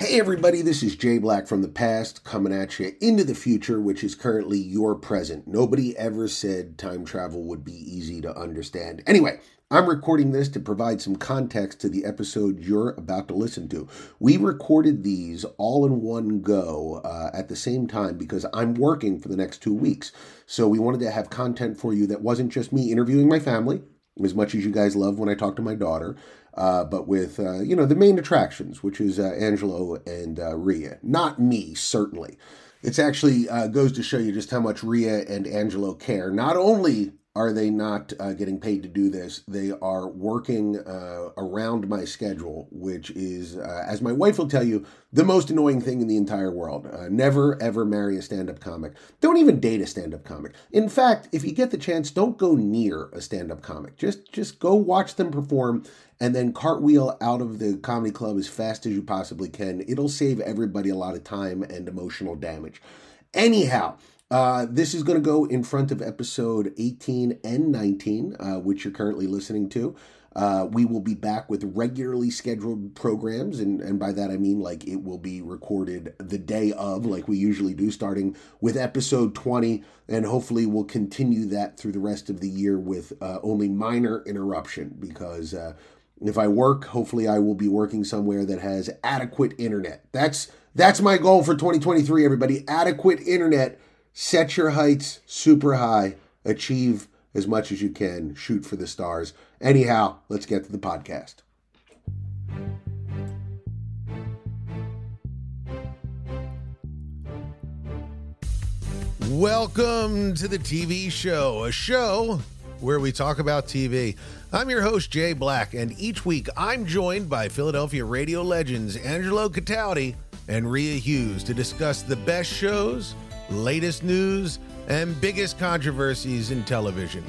Hey, everybody, this is Jay Black from the past coming at you into the future, which is currently your present. Nobody ever said time travel would be easy to understand. Anyway, I'm recording this to provide some context to the episode you're about to listen to. We recorded these all in one go uh, at the same time because I'm working for the next two weeks. So we wanted to have content for you that wasn't just me interviewing my family, as much as you guys love when I talk to my daughter, uh, but with uh, you know the main attractions, which is uh, Angelo and uh, Rhea. Not me, certainly. It's actually uh, goes to show you just how much Rhea and Angelo care. Not only are they not uh, getting paid to do this? They are working uh, around my schedule, which is, uh, as my wife will tell you, the most annoying thing in the entire world. Uh, never, ever marry a stand up comic. Don't even date a stand up comic. In fact, if you get the chance, don't go near a stand up comic. Just, just go watch them perform and then cartwheel out of the comedy club as fast as you possibly can. It'll save everybody a lot of time and emotional damage. Anyhow, uh, this is going to go in front of episode 18 and 19, uh, which you're currently listening to. Uh, we will be back with regularly scheduled programs, and, and by that I mean like it will be recorded the day of, like we usually do, starting with episode 20, and hopefully we'll continue that through the rest of the year with uh, only minor interruption because uh, if I work, hopefully I will be working somewhere that has adequate internet. That's that's my goal for 2023, everybody. Adequate internet set your heights super high, achieve as much as you can, shoot for the stars. Anyhow, let's get to the podcast. Welcome to the TV show, a show where we talk about TV. I'm your host, Jay Black, and each week I'm joined by Philadelphia radio legends Angelo Cataldi and Rhea Hughes to discuss the best shows latest news, and biggest controversies in television.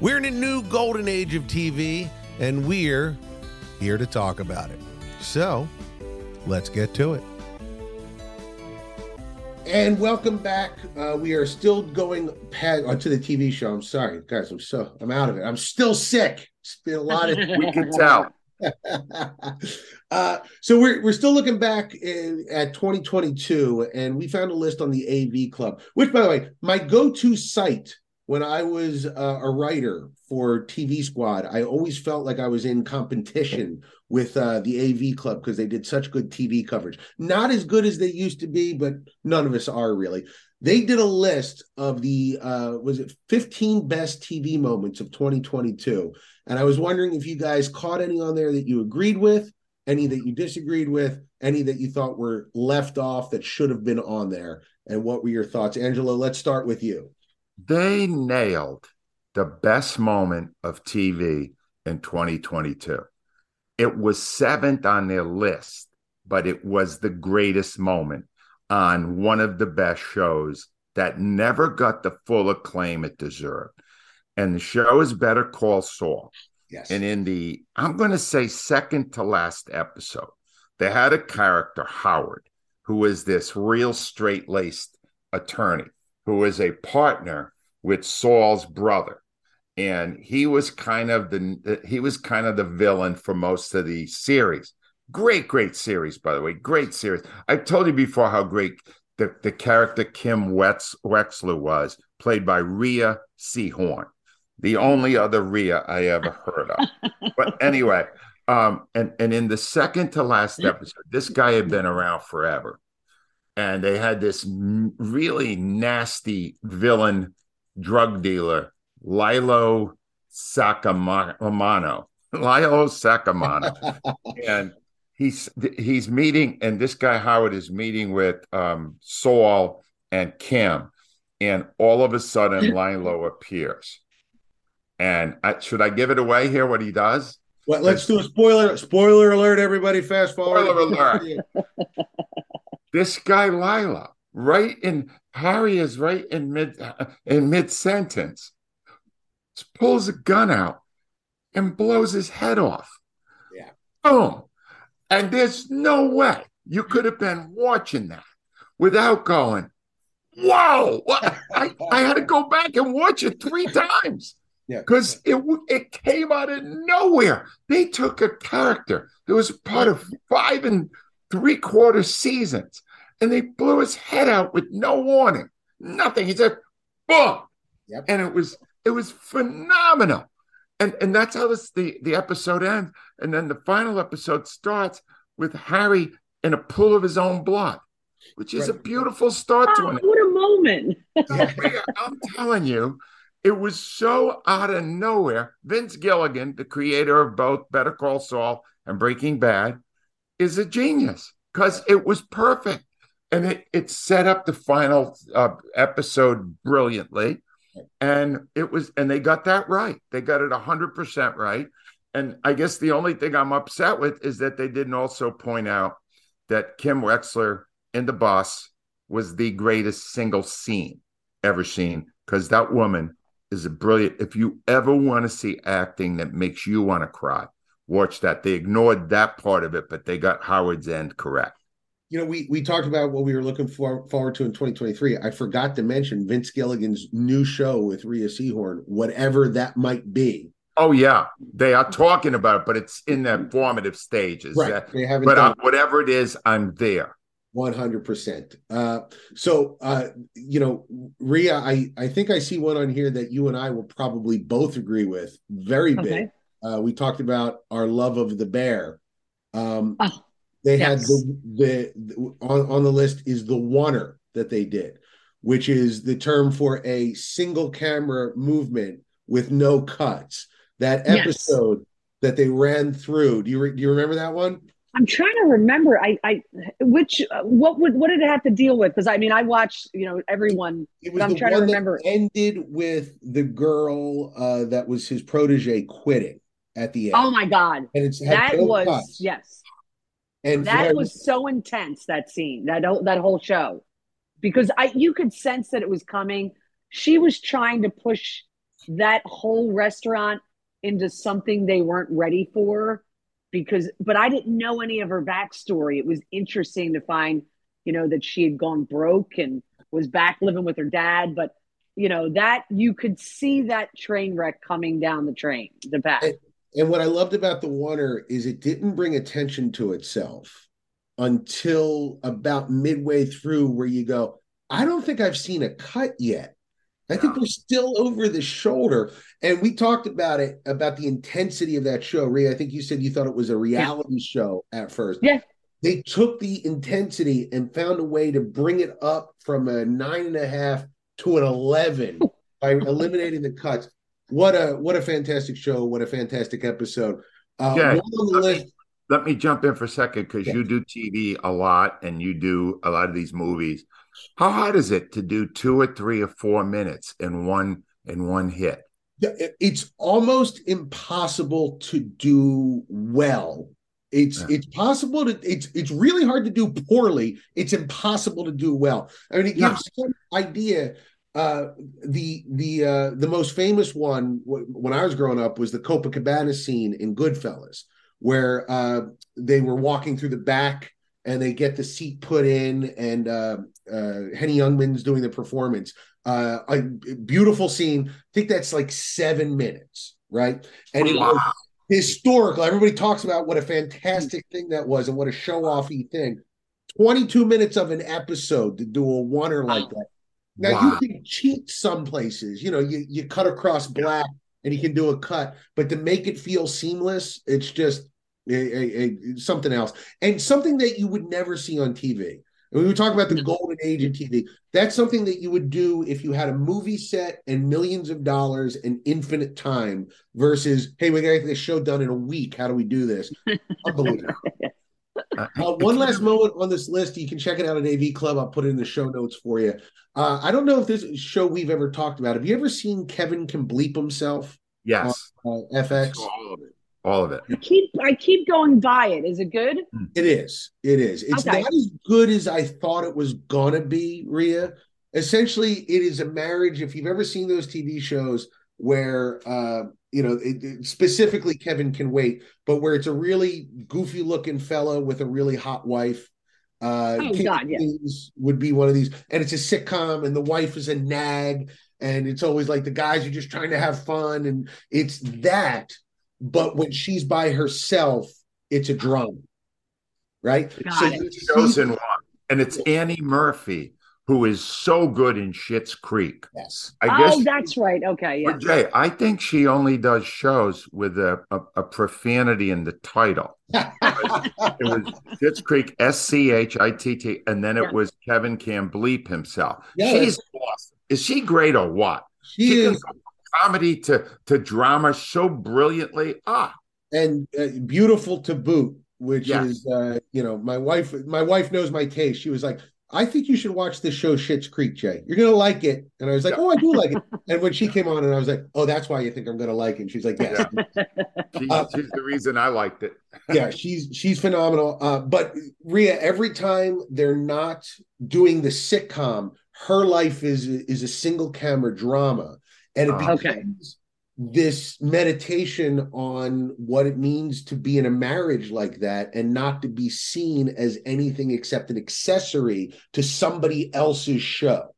We're in a new golden age of TV, and we're here to talk about it. So, let's get to it. And welcome back. Uh, we are still going past uh, to the TV show. I'm sorry, guys. I'm so I'm out of it. I'm still sick. It's been a lot of. we can tell. uh, so we're we're still looking back in, at 2022, and we found a list on the AV Club, which, by the way, my go-to site when I was uh, a writer for TV Squad. I always felt like I was in competition with uh, the AV Club because they did such good TV coverage. Not as good as they used to be, but none of us are really. They did a list of the uh, was it 15 best TV moments of 2022 and I was wondering if you guys caught any on there that you agreed with, any that you disagreed with, any that you thought were left off that should have been on there. And what were your thoughts? Angelo? let's start with you. They nailed the best moment of TV in 2022. It was seventh on their list, but it was the greatest moment on one of the best shows that never got the full acclaim it deserved and the show is Better Call Saul. Yes. And in the, I'm going to say second to last episode, they had a character, Howard, who is this real straight laced attorney who is a partner with Saul's brother. And he was kind of the he was kind of the villain for most of the series. Great, great series, by the way. Great series. I've told you before how great the, the character Kim Wex, Wexler was, played by Rhea Seehorn the only other Rhea I ever heard of. but anyway, um, and and in the second to last episode, this guy had been around forever, and they had this really nasty villain drug dealer, Lilo Sacamano. Lilo Sacamano, and he's he's meeting, and this guy Howard is meeting with um, Saul and Kim, and all of a sudden Lilo appears and I, should I give it away here? What he does? Well, let's do a spoiler. Spoiler alert, everybody! Fast forward. Spoiler alert. this guy Lila, right in Harry is right in mid in mid sentence, pulls a gun out and blows his head off. Yeah. Boom. And there's no way you could have been watching that without going, "Whoa!" I, I had to go back and watch it three times. Yeah. Because it it came out of nowhere. They took a character that was part of five and three quarter seasons, and they blew his head out with no warning, nothing. He said, "Boom," yep. and it was it was phenomenal. And and that's how this the the episode ends. And then the final episode starts with Harry in a pool of his own blood, which is right. a beautiful start oh, to it. What a moment! I'm telling you, it was so out of nowhere. Vince Gilligan, the creator of both Better Call Saul and Breaking Bad, is a genius because it was perfect. And it, it set up the final uh, episode brilliantly. And it was, and they got that right. They got it 100% right. And I guess the only thing I'm upset with is that they didn't also point out that Kim Wexler in The Boss was the greatest single scene ever seen because that woman is a brilliant. If you ever want to see acting that makes you want to cry, watch that. They ignored that part of it, but they got Howard's end correct. You know, we we talked about what we were looking for forward to in 2023. I forgot to mention Vince Gilligan's new show with Rhea Seehorn, whatever that might be. Oh yeah, they are talking about it, but it's in the formative stages. Right. They haven't. But uh, whatever it is, I'm there. One hundred percent. Uh, so, uh, you know, Rhea, I I think I see one on here that you and I will probably both agree with. Very big. Okay. Uh, we talked about our love of the bear. Um, oh, they yes. had the, the, on on the list is the oner that they did, which is the term for a single camera movement with no cuts. That episode yes. that they ran through. Do you re, do you remember that one? I'm trying to remember. I, I, which, what would, what did it have to deal with? Because I mean, I watched, you know, everyone. It was I'm trying to remember. ended with the girl uh, that was his protege quitting at the end. Oh my god! And it's that was cuts. yes. And that was so intense. That scene, that that whole show, because I you could sense that it was coming. She was trying to push that whole restaurant into something they weren't ready for because but I didn't know any of her backstory. It was interesting to find, you know, that she had gone broke and was back living with her dad. But you know, that you could see that train wreck coming down the train, the path. And, and what I loved about the Oner is it didn't bring attention to itself until about midway through where you go, I don't think I've seen a cut yet. I think we're still over the shoulder. And we talked about it about the intensity of that show. Ray, I think you said you thought it was a reality yeah. show at first. Yeah. They took the intensity and found a way to bring it up from a nine and a half to an 11 by eliminating the cuts. What a what a fantastic show! What a fantastic episode! Uh, yeah, let, list, me, let me jump in for a second because yeah. you do TV a lot and you do a lot of these movies. How hard is it to do two or three or four minutes in one in one hit? It's almost impossible to do well. It's yeah. it's possible to it's it's really hard to do poorly. It's impossible to do well. I mean, it gives yeah. some idea. Uh, the the uh, the most famous one w- when I was growing up was the Copacabana scene in Goodfellas, where uh, they were walking through the back and they get the seat put in, and uh, uh, Henny Youngman's doing the performance. Uh, a beautiful scene. I think that's like seven minutes, right? And it was historical. Everybody talks about what a fantastic thing that was and what a show offy thing. 22 minutes of an episode to do a oner like that. Now wow. you can cheat some places. You know, you you cut across black and you can do a cut, but to make it feel seamless, it's just a, a, a, something else and something that you would never see on TV. And we talk about the golden age of TV. That's something that you would do if you had a movie set and millions of dollars and infinite time versus, hey, we got to get this show done in a week. How do we do this? Unbelievable. Uh, one last moment on this list. You can check it out at AV Club. I'll put it in the show notes for you. Uh, I don't know if this show we've ever talked about. Have you ever seen Kevin Can Bleep Himself? Yes. On, uh, FX? All of it all of it. I keep I keep going by it. Is it good? It is. It is. It's okay. not as good as I thought it was gonna be, Rhea. Essentially, it is a marriage. If you've ever seen those TV shows where uh, you know, it, it, specifically Kevin can wait, but where it's a really goofy looking fella with a really hot wife. Uh, oh, God, yeah. would be one of these, and it's a sitcom, and the wife is a nag, and it's always like the guys are just trying to have fun, and it's that but when she's by herself, it's a drama. right? Got so it. chosen one, and it's Annie Murphy who is so good in Schitt's Creek. Yes. I guess oh, guess that's right. Okay. Yeah. Jay, I think she only does shows with a, a, a profanity in the title. it was Schitt's Creek, S C H I T T, and then it yeah. was Kevin can bleep himself. Yeah, She's awesome. Is she great or what? She, she is comedy to to drama so brilliantly. Ah, and uh, beautiful to boot which yes. is uh, you know my wife my wife knows my taste she was like I think you should watch this show, Schitt's Creek, Jay. You're gonna like it. And I was like, Oh, I do like it. And when she came on, and I was like, Oh, that's why you think I'm gonna like it. And she's like, Yes. she's, uh, she's, the reason I liked it. yeah, she's she's phenomenal. Uh, but Rhea, every time they're not doing the sitcom, her life is is a single camera drama, and it uh, becomes okay this meditation on what it means to be in a marriage like that and not to be seen as anything except an accessory to somebody else's show.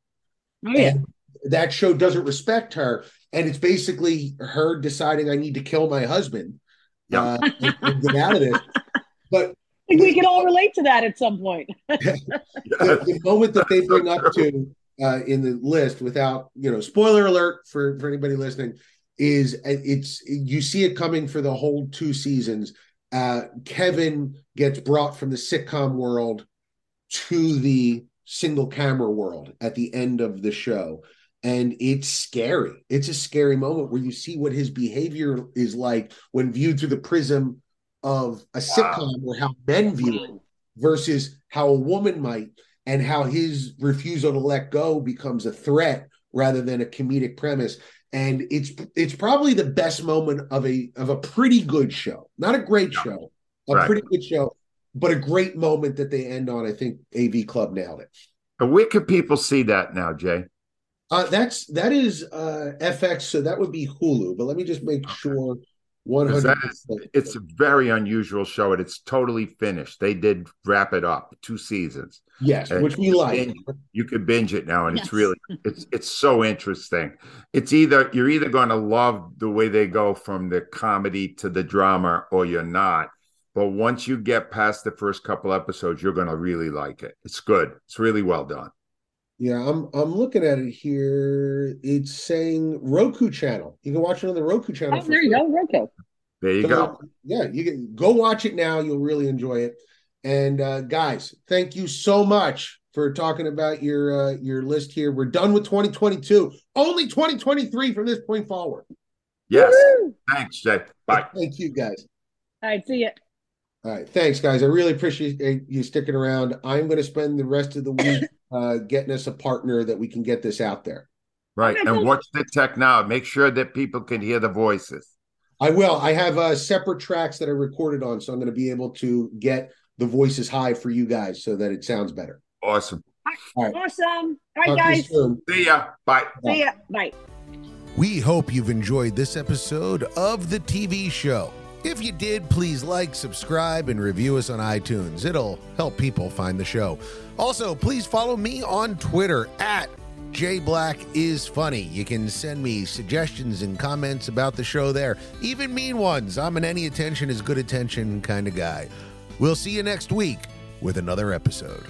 Oh, yeah. And that show doesn't respect her. And it's basically her deciding I need to kill my husband uh, and, and get out of this. But I think we can all relate to that at some point. the, the, moment that they bring up to uh, in the list, without you know, spoiler alert for for anybody listening, is it's you see it coming for the whole two seasons. Uh, Kevin gets brought from the sitcom world to the single camera world at the end of the show. And it's scary. It's a scary moment where you see what his behavior is like when viewed through the prism of a sitcom or how men view it versus how a woman might, and how his refusal to let go becomes a threat rather than a comedic premise and it's it's probably the best moment of a of a pretty good show. Not a great show a right. pretty good show but a great moment that they end on. I think av club nailed it. And where can people see that now jay? Uh, that's that is uh fx so that would be hulu but let me just make okay. sure 100 it's a very unusual show and it's totally finished. They did wrap it up two seasons. Yes and which we like. binge, you could binge it now and yes. it's really it's it's so interesting. It's either you're either going to love the way they go from the comedy to the drama or you're not. But once you get past the first couple episodes you're going to really like it. It's good. It's really well done yeah, I'm I'm looking at it here. It's saying Roku channel. You can watch it on the Roku channel. Oh, there you go, Roku. There you so, go. Yeah, you can go watch it now. You'll really enjoy it. And uh, guys, thank you so much for talking about your uh, your list here. We're done with 2022. Only 2023 from this point forward. Yes. Woo! Thanks, Jay. Bye. Thank you, guys. All right. See you. All right. Thanks, guys. I really appreciate you sticking around. I'm going to spend the rest of the week uh, getting us a partner that we can get this out there. Right. And watch the tech now. Make sure that people can hear the voices. I will. I have uh, separate tracks that I recorded on, so I'm going to be able to get the voices high for you guys so that it sounds better. Awesome. All right. Awesome. All right, guys. See ya. Bye. See ya. Bye. We hope you've enjoyed this episode of the TV show. If you did, please like, subscribe, and review us on iTunes. It'll help people find the show. Also, please follow me on Twitter at Jay Black is funny. You can send me suggestions and comments about the show there, even mean ones. I'm an any attention is good attention kind of guy. We'll see you next week with another episode.